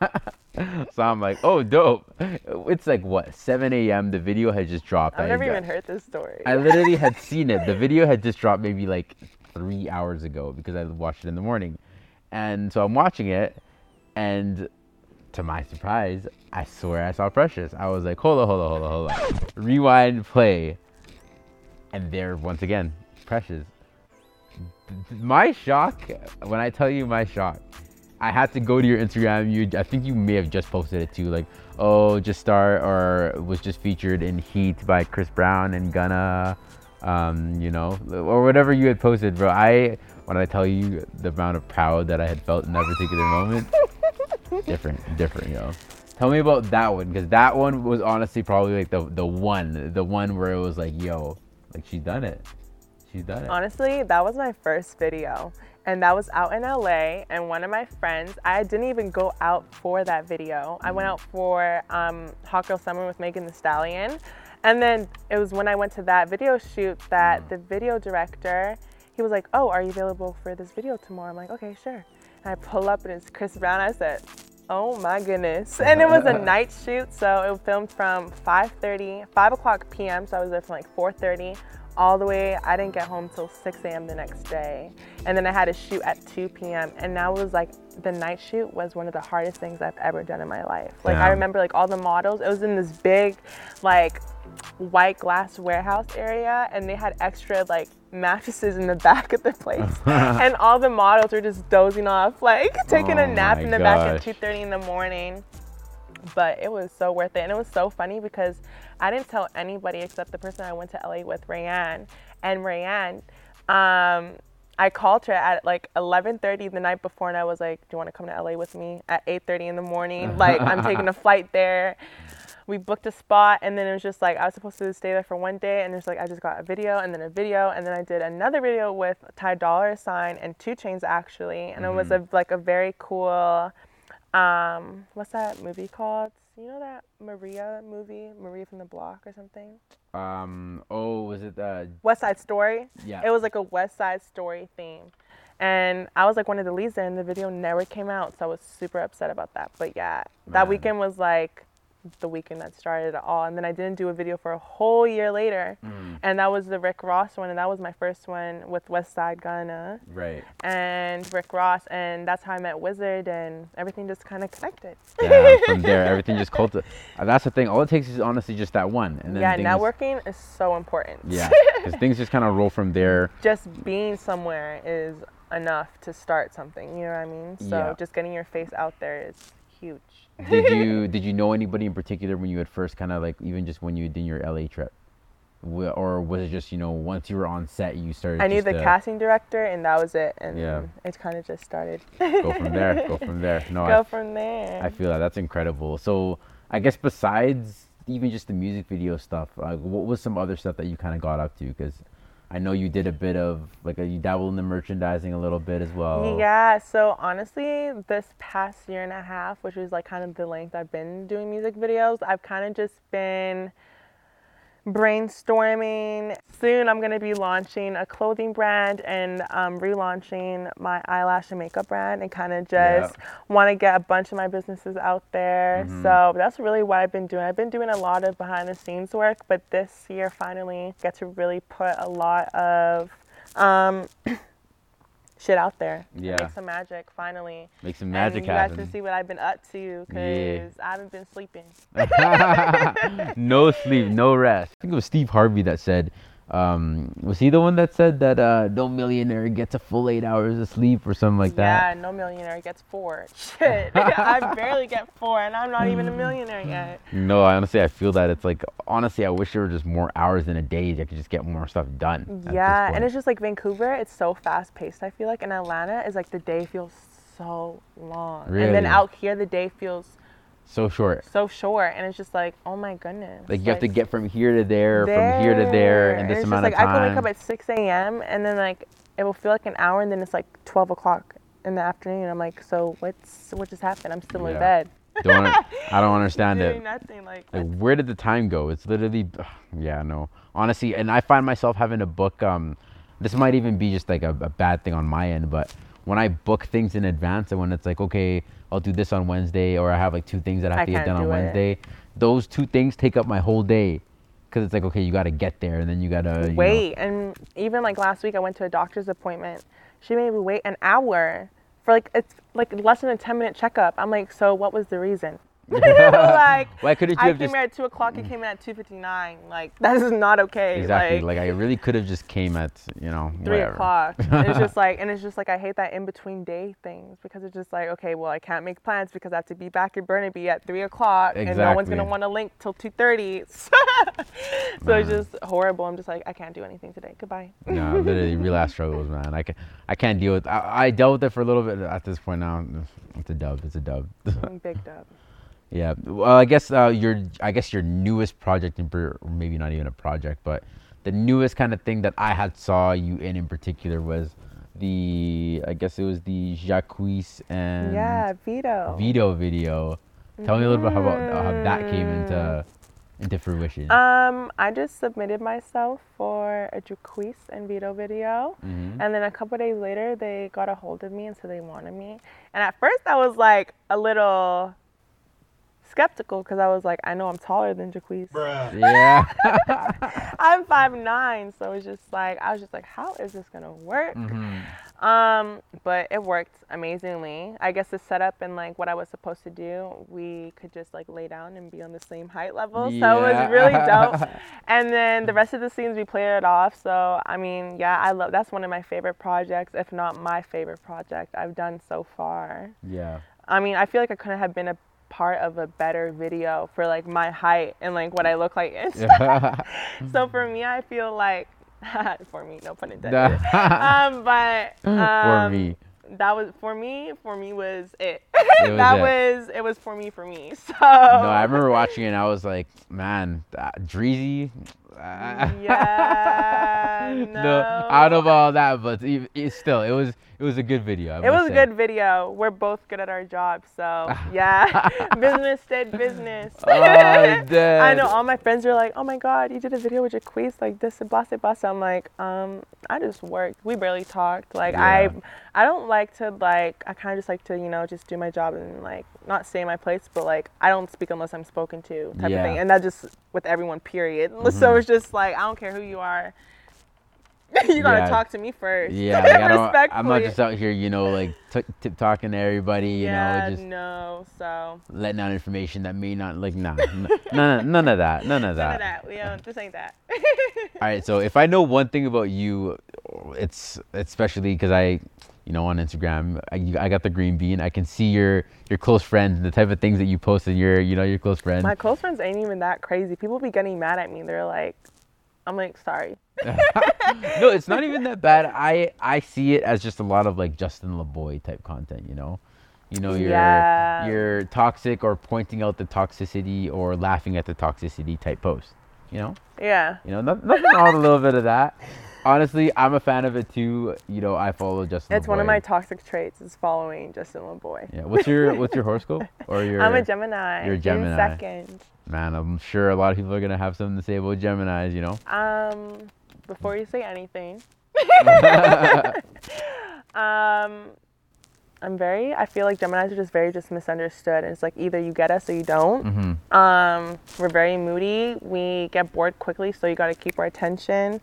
so I'm like, oh, dope. It's like what 7 a.m. The video had just dropped.
I've
I
never
got-
even heard this story.
I literally had seen it. The video had just dropped maybe like three hours ago because I watched it in the morning. And so I'm watching it, and to my surprise, I swear I saw Precious. I was like, hold on, hold on, hold on, hold on. Rewind, play. And there, once again, Precious. my shock when I tell you my shock, I had to go to your Instagram. You, I think you may have just posted it too. Like, oh, just start or was just featured in Heat by Chris Brown and Gunna, um, you know, or whatever you had posted, bro. I when I tell you the amount of proud that I had felt in that particular moment, different, different, yo. Tell me about that one, because that one was honestly probably like the the one, the one where it was like, yo, like she's done it, she's done it.
Honestly, that was my first video. And that was out in LA. And one of my friends, I didn't even go out for that video. I went out for um, Hot Girl Summer with Megan Thee Stallion. And then it was when I went to that video shoot that the video director, he was like, Oh, are you available for this video tomorrow? I'm like, Okay, sure. And I pull up and it's Chris Brown. I said, Oh my goodness. And it was a night shoot, so it filmed from 5.30, 5 o'clock p.m., so I was there from like 4.30 all the way. I didn't get home till 6 a.m. the next day. And then I had a shoot at 2 p.m. And now it was like the night shoot was one of the hardest things I've ever done in my life. Like I remember like all the models, it was in this big like white glass warehouse area and they had extra like mattresses in the back of the place. and all the models were just dozing off, like taking
Oh
a nap in the back at 2.30 in the morning but it was so worth it. And it was so funny because i didn't tell anybody except the person i went to la with rayanne. And rayanne um, i called her at like 11.30 the night before and i was like do you want to come to la with me at 8.30 in the morning? Like i'm taking a flight there. We booked a spot and then it was just like I was supposed to stay there for one day and it's like I just got a video and then a video and then I did another video with Ty Dollar Sign and Two Chainz actually. And it was a like a very cool um what's that movie called? You know that Maria movie, Maria from the Block or something?
Um, oh, was it uh,
West Side Story.
Yeah.
It was like a West Side Story theme. And I was like one of the leads there and the video never came out, so I was super upset about that. But yeah, that weekend was like the weekend that started it all. And then I didn't do a video for a whole year later.
Mm.
And that was the Rick Ross one and that was my first one with Westside Gunn
right?
and Rick Ross and that's how I met Wizard and everything just kind of connected.
Yeah, from there, everything just cultivates. That's the thing. All it takes is honestly just that one, and then
yeah, networking is so important.
Yeah, because things just kind of roll from there.
just being somewhere is enough to start something. You know what I mean? So
Yeah.
just getting your face out there is huge.
Did you did you know anybody in particular when you had first kind of like even just when you did your LA trip, or was it just you know once you were on set you started?
I knew the
to
casting director, and that was it. And
Yeah.
it kind of just started.
Go from there. Go from there. No,
Go
I,
from there.
I feel that that's incredible. So I guess besides even just the music video stuff, like what was some other stuff that you kind of got up to? Because I know you did a bit of like you dabble in the merchandising a little bit as well.
Yeah, so honestly, this past year and a half, which is like kind of the length I've been doing music videos, I've kind of just been brainstorming. Soon I'm going to be launching a clothing brand and um, relaunching my eyelash and makeup brand and kind of just want to get a bunch of my businesses out there. So that's really what I've been doing. I've been doing a lot of behind the scenes work, but this year finally get to really put a lot of um, shit out there.
Yeah.
Make some magic finally.
Make some magic
and you guys can see what I've been up to because
Yeah.
I haven't been sleeping.
no sleep, no rest. I think it was Steve Harvey that said, um, was he the one that said that uh, no millionaire gets a full eight hours of sleep or something like that?
Yeah, no millionaire gets four. Shit. I barely get four and I'm not even a millionaire yet.
No, I honestly, I feel that it's like honestly, I wish there were just more hours in a day that could just get more stuff done.
Yeah, and it's just like Vancouver, it's so fast paced, I feel like. And Atlanta is like the day feels so long. And then out here, the day feels
so short.
so short. And it's just like, oh my goodness.
Like you have to get from here to there, from here to there, in
And
this
it's
amount
just
of
like
time.
I can wake up at 6 a.m. and then like it will feel like an hour and then it's like 12 o'clock in the afternoon. And I'm like, so what's what just happened? I'm still in
Yeah.
bed.
Don't, I don't understand
doing
it.
nothing. Like,
Like where did the time go? It's literally, yeah, no. Honestly, and I find myself having to book. Um, this might even be just like a, a bad thing on my end, but when I book things in advance and when it's like, okay, I'll do this on Wednesday, or I have like two things that I have
I
to get done on
it.
Wednesday, those two things take up my whole day. Cause it's like, okay, you gotta get there, and then you gotta you know-
wait. And even like last week, I went to a doctor's appointment. She made me wait an hour for like it's like less than a 10 minute checkup. I'm like, so what was the reason? like
Why couldn't you
I
have
came
just
here at two o'clock. You mm. came in at two fifty nine. Like that is not okay.
exactly?
Like,
Like, I really could have just came at you know
three
whatever.
o'clock. it's just like, and it's just like I hate that in between day things because it's just like, okay, well I can't make plans because I have to be back in Burnaby at three o'clock, and no one's gonna want to link till two thirty. so it's just horrible. I'm just like, I can't do anything today. Goodbye.
no, literally real ass struggles, man. I can I can't deal with. I, I dealt with it for a little bit. At this point now, it's a dub. It's a dub.
Big dub.
Yeah. Well, I guess uh, your I guess your newest project, in or maybe not even a project, but the newest kind of thing that I had saw you in in particular was the I guess it was the Jacquees and
yeah, Vito.
Vito video. Tell me a little bit about how that came into into fruition.
Um, I just submitted myself for a Jacquees and Vito video.
Mhm.
And then a couple days later, they got a hold of me and said they wanted me. And at first, I was like a little skeptical because I was like, I know I'm taller than Jacquees.
Yeah.
I'm five nine, so it's just like, I was just like, how is this gonna work?
Mhm.
Um, but it worked amazingly. I guess the setup and like what I was supposed to do, we could just like lay down and be on the same height level. So it was really dope. and then the rest of the scenes we played it off. So I mean, yeah, I love that's one of my favorite projects, if not my favorite project I've done so far.
Yeah.
I mean, I feel like I couldn't have been a part of a better video for like my height and like what I look like. and stuff. so for me, I feel like for me, no pun intended. um, but
For
um,
me.
that was for me. For me was it.
was
that
it.
was it was for me. For me. So
No, I remember watching it and I was like, man, that, Dreezy.
Yeah,
no, I don't know about all that, but it, it still, it was it was a good video. I
It was a good video. We're both good at our job, so yeah. business did business.
Oh,
I know all my friends are like, "Oh my god, you did a video with Jacquees like this and blah blah blah." So I'm like, um, I just worked. We barely talked. Like
Yeah.
I, I don't like to like. I kind of just like to you know just do my job and like not stay in my place, but like I don't speak unless I'm spoken to type
Yeah. Mm-hmm.
of thing. And that just with everyone. Period. So it's just like I don't care who you are. you gotta
Yeah.
talk to me first.
Yeah, like, I don't, I'm not just out here, you know, like t- tip talking to everybody, you
yeah,
know, just
no. So
letting out information that may not, like, nah, n- none, none of that, none of
none
that.
of that. We don't. This ain't that.
All right, so if I know one thing about you, it's especially because I, you know, on Instagram, I, you- I got the green bean. I can see your your close friends, the type of things that you post in your, you know, your close friends.
My close friends ain't even that crazy. People be getting mad at me. They're like, I'm like, sorry.
no, it's not even that bad. I I see it as just a lot of like Justin Laboy type content, you know. You know, you're
Yeah.
you're toxic or pointing out the toxicity or laughing at the toxicity type post. You know,
Yeah.
you know, no- nothing wrong with a little bit of that. Honestly, I'm a fan of it too. You know, I follow Justin.
It's one of my toxic traits is following Justin Laboy.
Yeah. What's your What's your horoscope or your?
I'm a Gemini.
you're a Gemini.
second.
Man, I'm sure a lot of people are gonna have something to say about Gemini's. You know.
Um, before you say anything, um, I'm very. I feel like Gemini's are just very just misunderstood. It's like either you get us or you don't.
hmm
Um, we're very moody. We get bored quickly, so you got to keep our attention.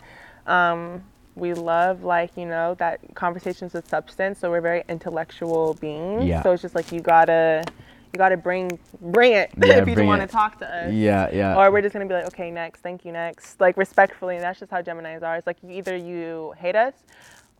Um, we love like you know that conversations with substance, so we're very intellectual beings.
Yeah.
So it's just like you gotta, you gotta bring bring it
Yeah,
if you
bring
want to talk to us.
Yeah, yeah.
Or we're just gonna be like, okay, next, thank you, next, like respectfully, and that's just how Gemini's are. It's like either you hate us,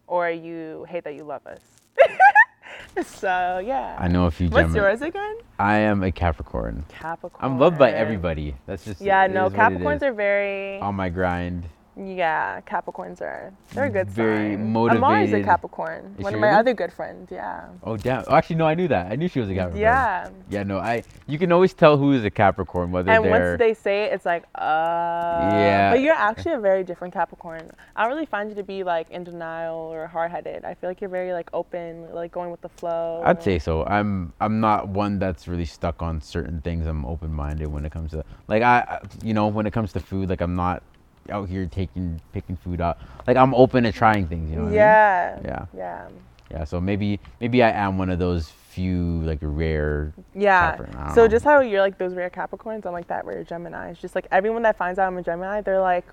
or you hate that you love us. so yeah.
I know a few
What's
Gemini.
yours again?
I am a Capricorn.
Capricorn.
I'm loved by everybody. That's just
Yeah, no,
is what it
Capricorns are very.
on my grind.
Yeah, Capricorns are. They're a good
Very
sign. Amari's a. Capricorn.
Is
One of my
really?
other good friends. Yeah.
Oh damn! Oh, actually, no, I knew that. I knew she was a Capricorn.
Yeah.
Yeah, no, I. You can always tell who is a Capricorn whether
And
they're.
And once they say it, it's like, uh.
Yeah.
But you're actually a very different Capricorn. I don't really find you to be like in denial or hard headed. I feel like you're very like open, like going with the flow.
I'd say so. I'm. I'm not one that's really stuck on certain things. I'm open minded when it comes to like I- you know, when it comes to food. Like I'm not out here taking picking food out. Like I'm open to trying things. You know. what I mean?
Yeah.
Yeah.
Yeah.
Yeah. So maybe maybe I am one of those few like rare.
Yeah.
Capricorn, I don't
So
know.
just how you're like those rare Capricorns, I'm like that rare Gemini. It's just like everyone that finds out I'm a Gemini, they're like,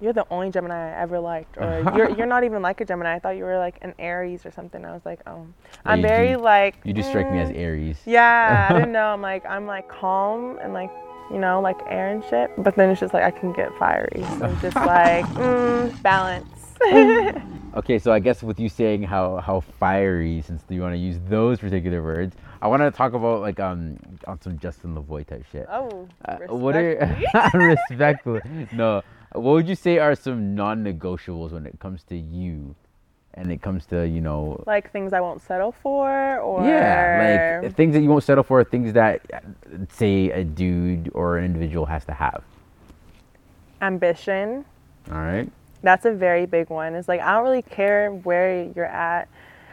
you're the only Gemini I ever liked, or you're you're not even like a Gemini. I thought you were like an Aries or something. I was like, oh, I'm
you
very
do-
like.
You just strike me as
mm,
Aries.
Yeah, I didn't know. I'm like I'm like calm and like you know like air and shit. But then it's just like I can get fiery. So I'm just like mm, balance.
Okay, so I guess with you saying how how fiery, since you want to use those particular words, I want to talk about like um on some Justin Laboy type shit.
oh,
Uh, what are
respectfully.
respectful? No, what would you say are some non-negotiables when it comes to you, and it comes to you know
like things I won't settle for, or
yeah, like things that you won't settle for, things that uh, say a dude or an individual has to have.
ambition.
All right.
That's a very big one. It's like I don't really care where you're at,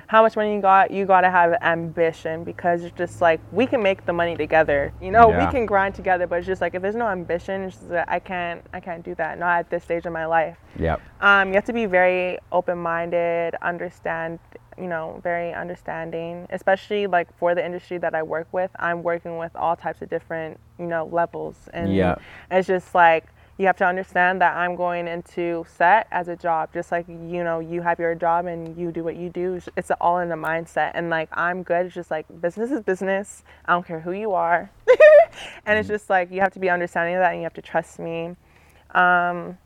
how much money you got. You got to have ambition because it's just like we can make the money together. You know,
Yeah.
we can grind together. But it's just like if there's no ambition, it's just that I can't. I can't do that. Not at this stage of my life.
Yep.
Um, you have to be very open-minded, understand, you know, very understanding, especially like for the industry that I work with. I'm working with all types of different, you know, levels, and
Yeah.
it's just like you have to understand that I'm going into set as a job, just like you know, you have your job and you do what you do. It's- all in the mindset, and like I'm good. It's just like business is business. I don't care who you are, and it's just like you have to be understanding of that, and you have to trust me. Um,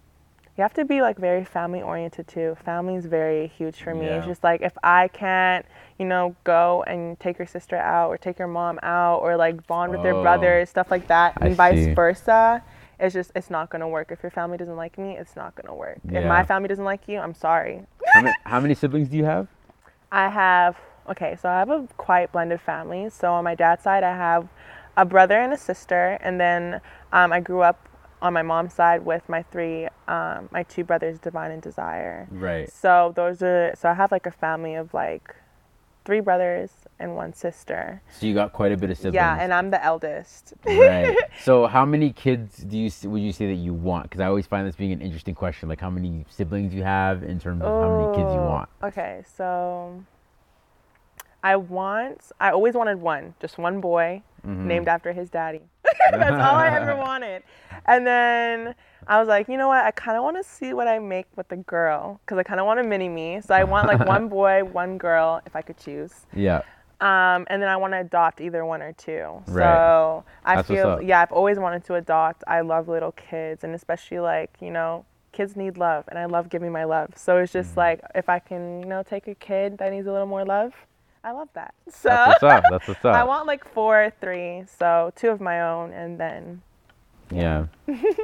you have to be like very family oriented too. Family is very huge for me. It's just like if I can't, you know, go and take your sister out or take your mom out or like bond with their
brother,
brothers, stuff like that,
I
and vice
see.
versa. It's just it's not gonna work. If your family doesn't like me, it's not gonna work. If my family doesn't like you, I'm sorry.
How many, how many siblings do you have?
I have okay, so I have a quite blended family. So on my dad's side, I have a brother and a sister, and then um, I grew up on my mom's side with my three, um, my two brothers, Divine and Desire.
Right.
So those are so I have like a family of like three brothers and one sister.
So you got quite a bit of siblings.
Yeah, and I'm the eldest.
right. So how many kids do you would you say that you want? Because I always find this being an interesting question. Like how many siblings you have in terms of how many kids you
Oh,
want.
Okay, so I want I always wanted one, just one boy
Mhm.
named after his daddy. That's all I ever wanted. And then I was like, you know what? I kind of want to see what I make with the girl because I kind of want a mini me. So I want like one boy, one girl, if I could choose.
Yeah.
Um, and then I want to adopt either one or two.
Right.
So I
That's
feel, yeah, I've always wanted to adopt. I love little kids, and especially like you know, kids need love, and I love giving my love. So it's
Mm-hmm.
just like if I can, you know, take a kid that needs a little more love, I love that. So
That's what's up. That's what's up.
I want like four, or three, so two of my own, and then
Yeah,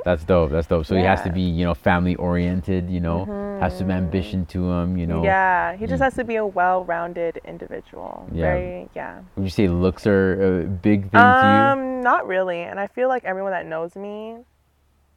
that's dope. That's dope. So he has to be, you know, family oriented. You know, has some ambition to him. You know.
yeah, he just
Mm.
has to be a well-rounded individual.
Yeah.
Very, yeah.
Would you say looks are a big thing to
Um, not really. And I feel like everyone that knows me,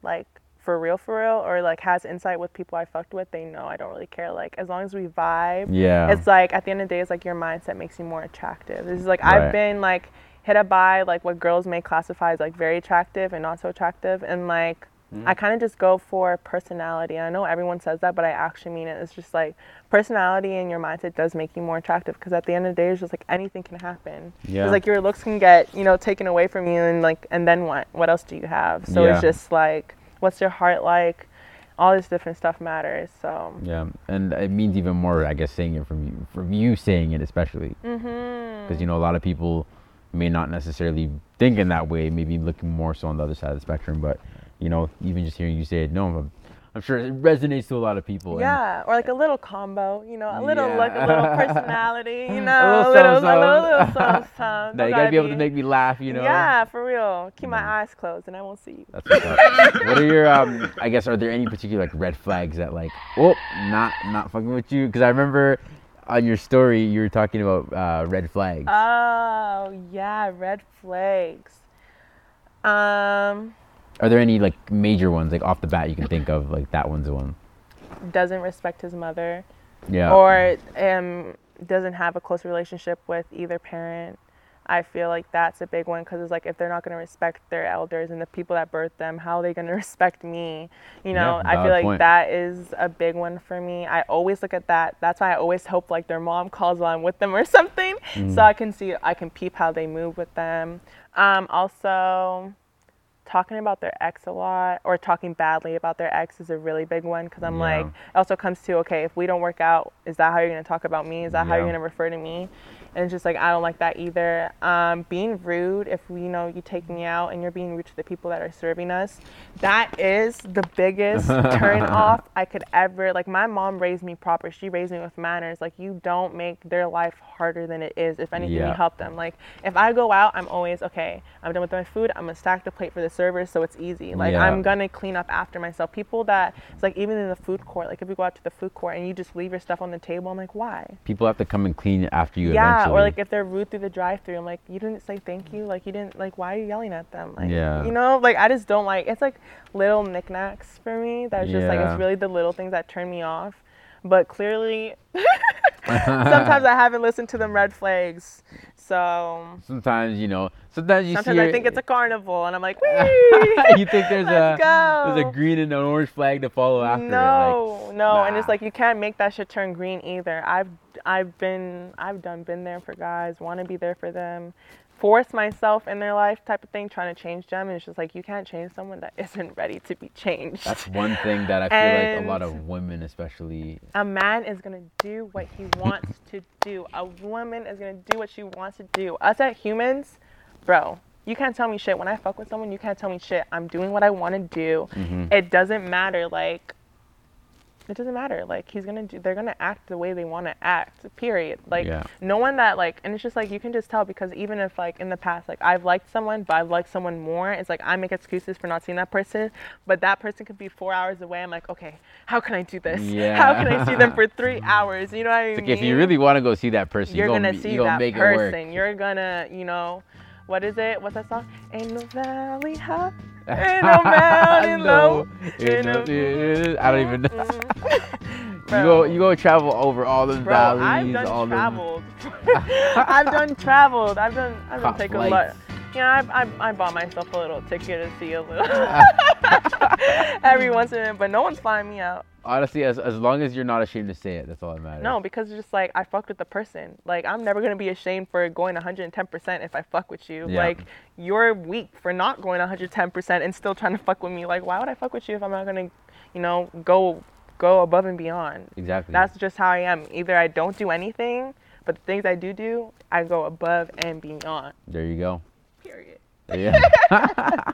like for real, for real, or like has insight with people I fucked with, they know I don't really care. Like as long as we vibe.
Yeah.
it's like at the end of the day, it's like your mindset makes you more attractive. This is like
Right.
I've been like hit a by like what girls may classify as like very attractive and not so attractive, and like.
Mm.
I kind of just go for personality. I know everyone says that, but I actually mean it. It's just like personality and your mindset does make you more attractive because at the end of the day, it's just like anything can happen.
Yeah.
It's like your looks can get, you know, taken away from you and like and then what? What else do you have? So
Yeah.
it's just like what's your heart like? All this different stuff matters. So
yeah, and it means even more, I guess, saying it from you, from you saying it especially,
mhm.
because you know a lot of people may not necessarily think in that way, maybe looking more so on the other side of the spectrum. But you know, even just hearing you say it, no, I'm, I'm sure it resonates to a lot of people.
Yeah, or like a little combo, you know, a little
Yeah.
look, a little personality, you know, a little,
something,
little,
something,
something.
no, you gotta be able to make me laugh. You know.
Yeah, for real. Keep my eyes closed and I won't see you.
That's what's up. what are your um? I guess are there any particular like red flags that like oh not not fucking with you? Because I remember on your story you were talking about uh, red flags.
Oh yeah, red flags. Um,
are there any like major ones like off the bat you can think of like that one's the one?
doesn't respect his mother,
Yeah.
or um, doesn't have a close relationship with either parent. I feel like that's a big one because it's like if they're not going to respect their elders and the people that birthed them, how are they going to respect me? You know,
Yeah,
I feel like
point.
that is a big one for me. I always look at that. That's why I always hope like their mom calls while I'm with them or something,
Mm.
so I can see, I can peep how they move with them. Um, also, talking about their ex a lot or talking badly about their ex is a really big one because I'm
Yeah.
like, it also comes to, okay, if we don't work out, is that how you're going to talk about me? Is that how you're going to refer to me? And it's just like, I don't like that either. Um, being rude, if you know, you take me out and you're being rude to the people that are serving us, that is the biggest turn off I could ever. Like, my mom raised me proper. She raised me with manners. Like, you don't make their life harder than it is. If anything,
Yeah.
you help them. Like, if I go out, I'm always, okay, I'm done with my food. I'm going to stack the plate for the servers so it's easy. Like,
Yeah.
I'm to clean up after myself. People that, it's like, even in the food court, like, if you go out to the food court and you just leave your stuff on the table, I'm like, why?
People have to come and clean after you
yeah,
eventually.
or like if they're rude through the drive-through, I'm like, you didn't say thank you. Like you didn't like. Why are you yelling at them? Like,
Yeah.
you know, like I just don't like. It's like little knickknacks for me. That's just like it's really the little things that turn me off. But clearly, sometimes I haven't listened to them red flags. So
sometimes you know. Sometimes you
sometimes
see.
I
her-
think it's a carnival, and I'm like,
you think there's a
go.
there's a green and an orange flag to follow after it. Like,
no, no, and it's like you can't make that shit turn green either. I've I've been I've done been there for guys, want to be there for them, force myself in their life type of thing, trying to change them, and it's just like you can't change someone that isn't ready to be changed.
That's one thing that I feel like a lot of women, especially,
a man is gonna do what he wants to do. A woman is gonna do what she wants to do. Us as humans, bro. You can't tell me shit. When I fuck with someone, you can't tell me shit. I'm doing what I want to do.
Mhm.
It doesn't matter. Like, it doesn't matter. Like, he's gonna do. They're gonna act the way they want to act. Period. Like,
Yeah.
no one that like, and it's just like you can just tell because even if like in the past, like I've liked someone, but I've liked someone more. It's like I make excuses for not seeing that person, but that person could be four hours away. I'm like, okay, how can I do this? How can I see them for three hours? You know what I mean?
like if you really want to go see that person,
you're
you
gonna
be-
see
you gonna
that
make it work.
person. You're gonna, you know, what is it? What's that song? Ain't no valley high, ain't no mountain low.
Ain't no-
no-
I don't even know. You go you go travel over all the valleys,
I've done
all
traveled. I've done traveled. I've done. I've done take a lot. Yeah, I, I, I bought myself a little ticket to see a little every once in a minute, but no one's flying me out.
Honestly, as as long as you're not ashamed to say it, that's all that matters.
No, because it's just like I fucked with the person. Like I'm never gonna be ashamed for going 110% if I fuck with you.
Yeah.
Like you're weak for not going 110% and still trying to fuck with me. Like why would I fuck with you if I'm not gonna, you know, go go above and beyond?
exactly.
That's just how I am. Either I don't do anything, but the things I do do, I go above and beyond.
there you go.
Period.
Yeah.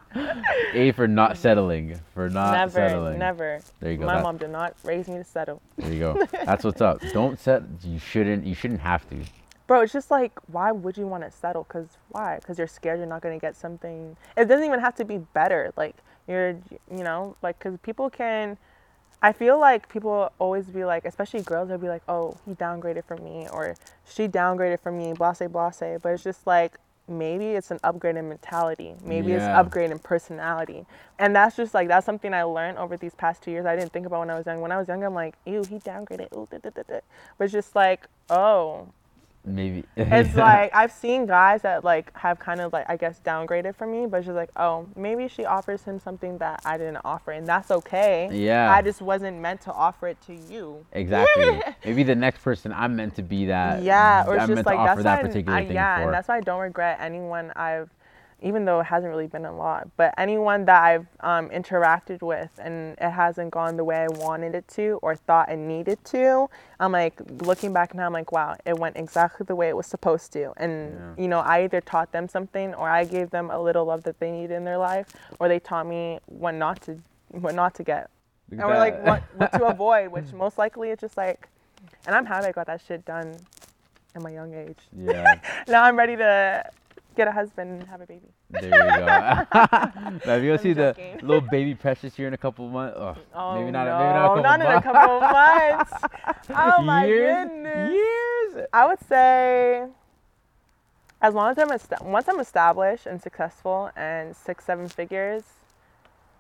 A for not settling. For not
never,
settling.
never.
There you go.
My
That-
mom did not raise me to settle.
There you go. That's what's up. Don't set. You shouldn't. You shouldn't have to.
Bro, it's just like, why would you want to settle? Cause why? Cause you're scared you're not gonna get something. It doesn't even have to be better. Like you're, you know, like, cause people can. I feel like people always be like, especially girls, they'll be like, oh, he downgraded from me, or she downgraded from me, blase blase. But it's just like maybe it's an upgrade in mentality. Maybe it's
Yeah.
upgrade in personality. And that's just like that's something I learned over these past two years. I didn't think about when I was young. When I was young, I'm like, ew, he downgraded. Ooh, da, da, da. But it's just like, oh,
Maybe.
it's like I've seen guys that like have kind of like I guess downgraded for me, but she's like, oh, maybe she offers him something that I didn't offer, and that's okay.
Yeah.
I just wasn't meant to offer it to you.
Exactly. Maybe the next person I'm meant to be that.
yeah, or
I'm
just like that's
that
why
particular
I,
thing
yeah,
for.
and that's why I don't regret anyone I've, even though it hasn't really been a lot, but anyone that I've um, interacted with and it hasn't gone the way I wanted it to or thought it needed to. I'm like looking back now, I'm like, wow, it went exactly the way it was supposed to, and
Yeah.
you know, I either taught them something or I gave them a little love that they needed in their life, or they taught me what not to, what not to get. And we're like what, what to avoid, which most likely it's just like, and I'm happy I got that shit done at my young age.
yeah.
Now I'm ready to get a husband and have a baby.
There you go. now, if you see the little baby precious here in a couple of months, oh,
Oh
maybe not.
no,
maybe not a couple
in a couple of months. Oh my
years,
goodness.
Years.
I would say, as long as I'm est- once I'm established and successful and six seven figures,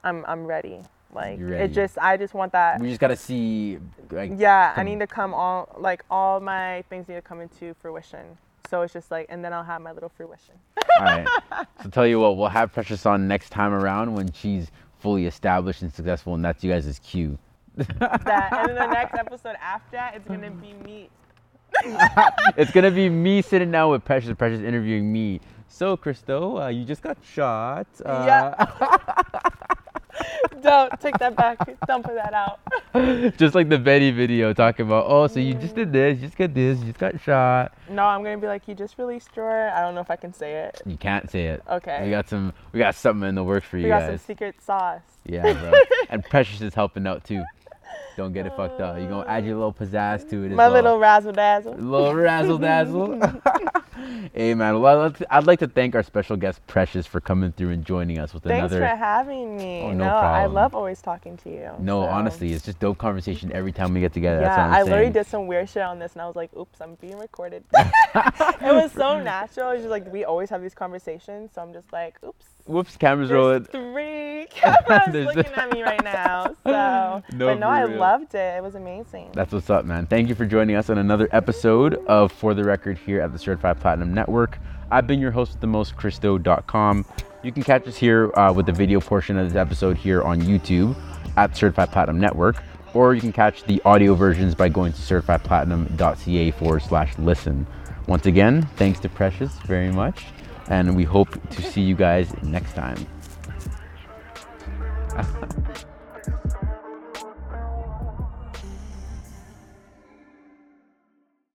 I'm I'm ready. Like it just I just want that.
We just gotta see. Like,
Yeah, I need to come all like all my things need to come into fruition. So it's just like, and then I'll have my little fruition.
All right. So tell you what, we'll have Precious on next time around when she's fully established and successful, and that's you guys' cue.
that, and then the next episode after that, it's gonna be me.
it's gonna be me sitting down with Precious, Precious interviewing me. So, Kristo, uh, you just got shot. Uh,
Yeah. Don't take that back. Don't put that out.
just like the Betty video talking about, oh, so you just did this, you just got this, you just got shot.
No, I'm gonna be like, you just released your. I don't know if I can say it.
You can't say it.
Okay.
We got some. We got something in the works for you guys.
We got some secret sauce.
Yeah, bro. and Precious is helping out too. Don't get it fucked up. You're gonna add your little pizzazz to it.
My
well.
little razzle dazzle.
little razzle dazzle. hey man, well, I'd- like to thank our special guest Precious for coming through and joining us with
Thanks
another.
Thanks for having me.
Oh, no
I
problem.
love always talking to you.
no,
so.
honestly, it's just dope conversation every time we get together.
Yeah, I literally did some weird shit on this, and I was like, "Oops, I'm being recorded." it was so natural. It's just like we always have these conversations, so I'm just like, "Oops."
Whoops, cameras
There's
rolling.
three cameras looking at me right now. So,
No,
but no, I
real.
loved it. It was amazing.
That's what's up, man. Thank you for joining us on another episode of For the Record here at the Certified Platinum Network. I've been your host with the most, Kristo.com. You can catch us here uh, with the video portion of this episode here on YouTube at Certified Platinum Network, or you can catch the audio versions by going to certifiedplatinum.ca forward slash listen. Once again, thanks to Precious very much, and we hope to see you guys next time.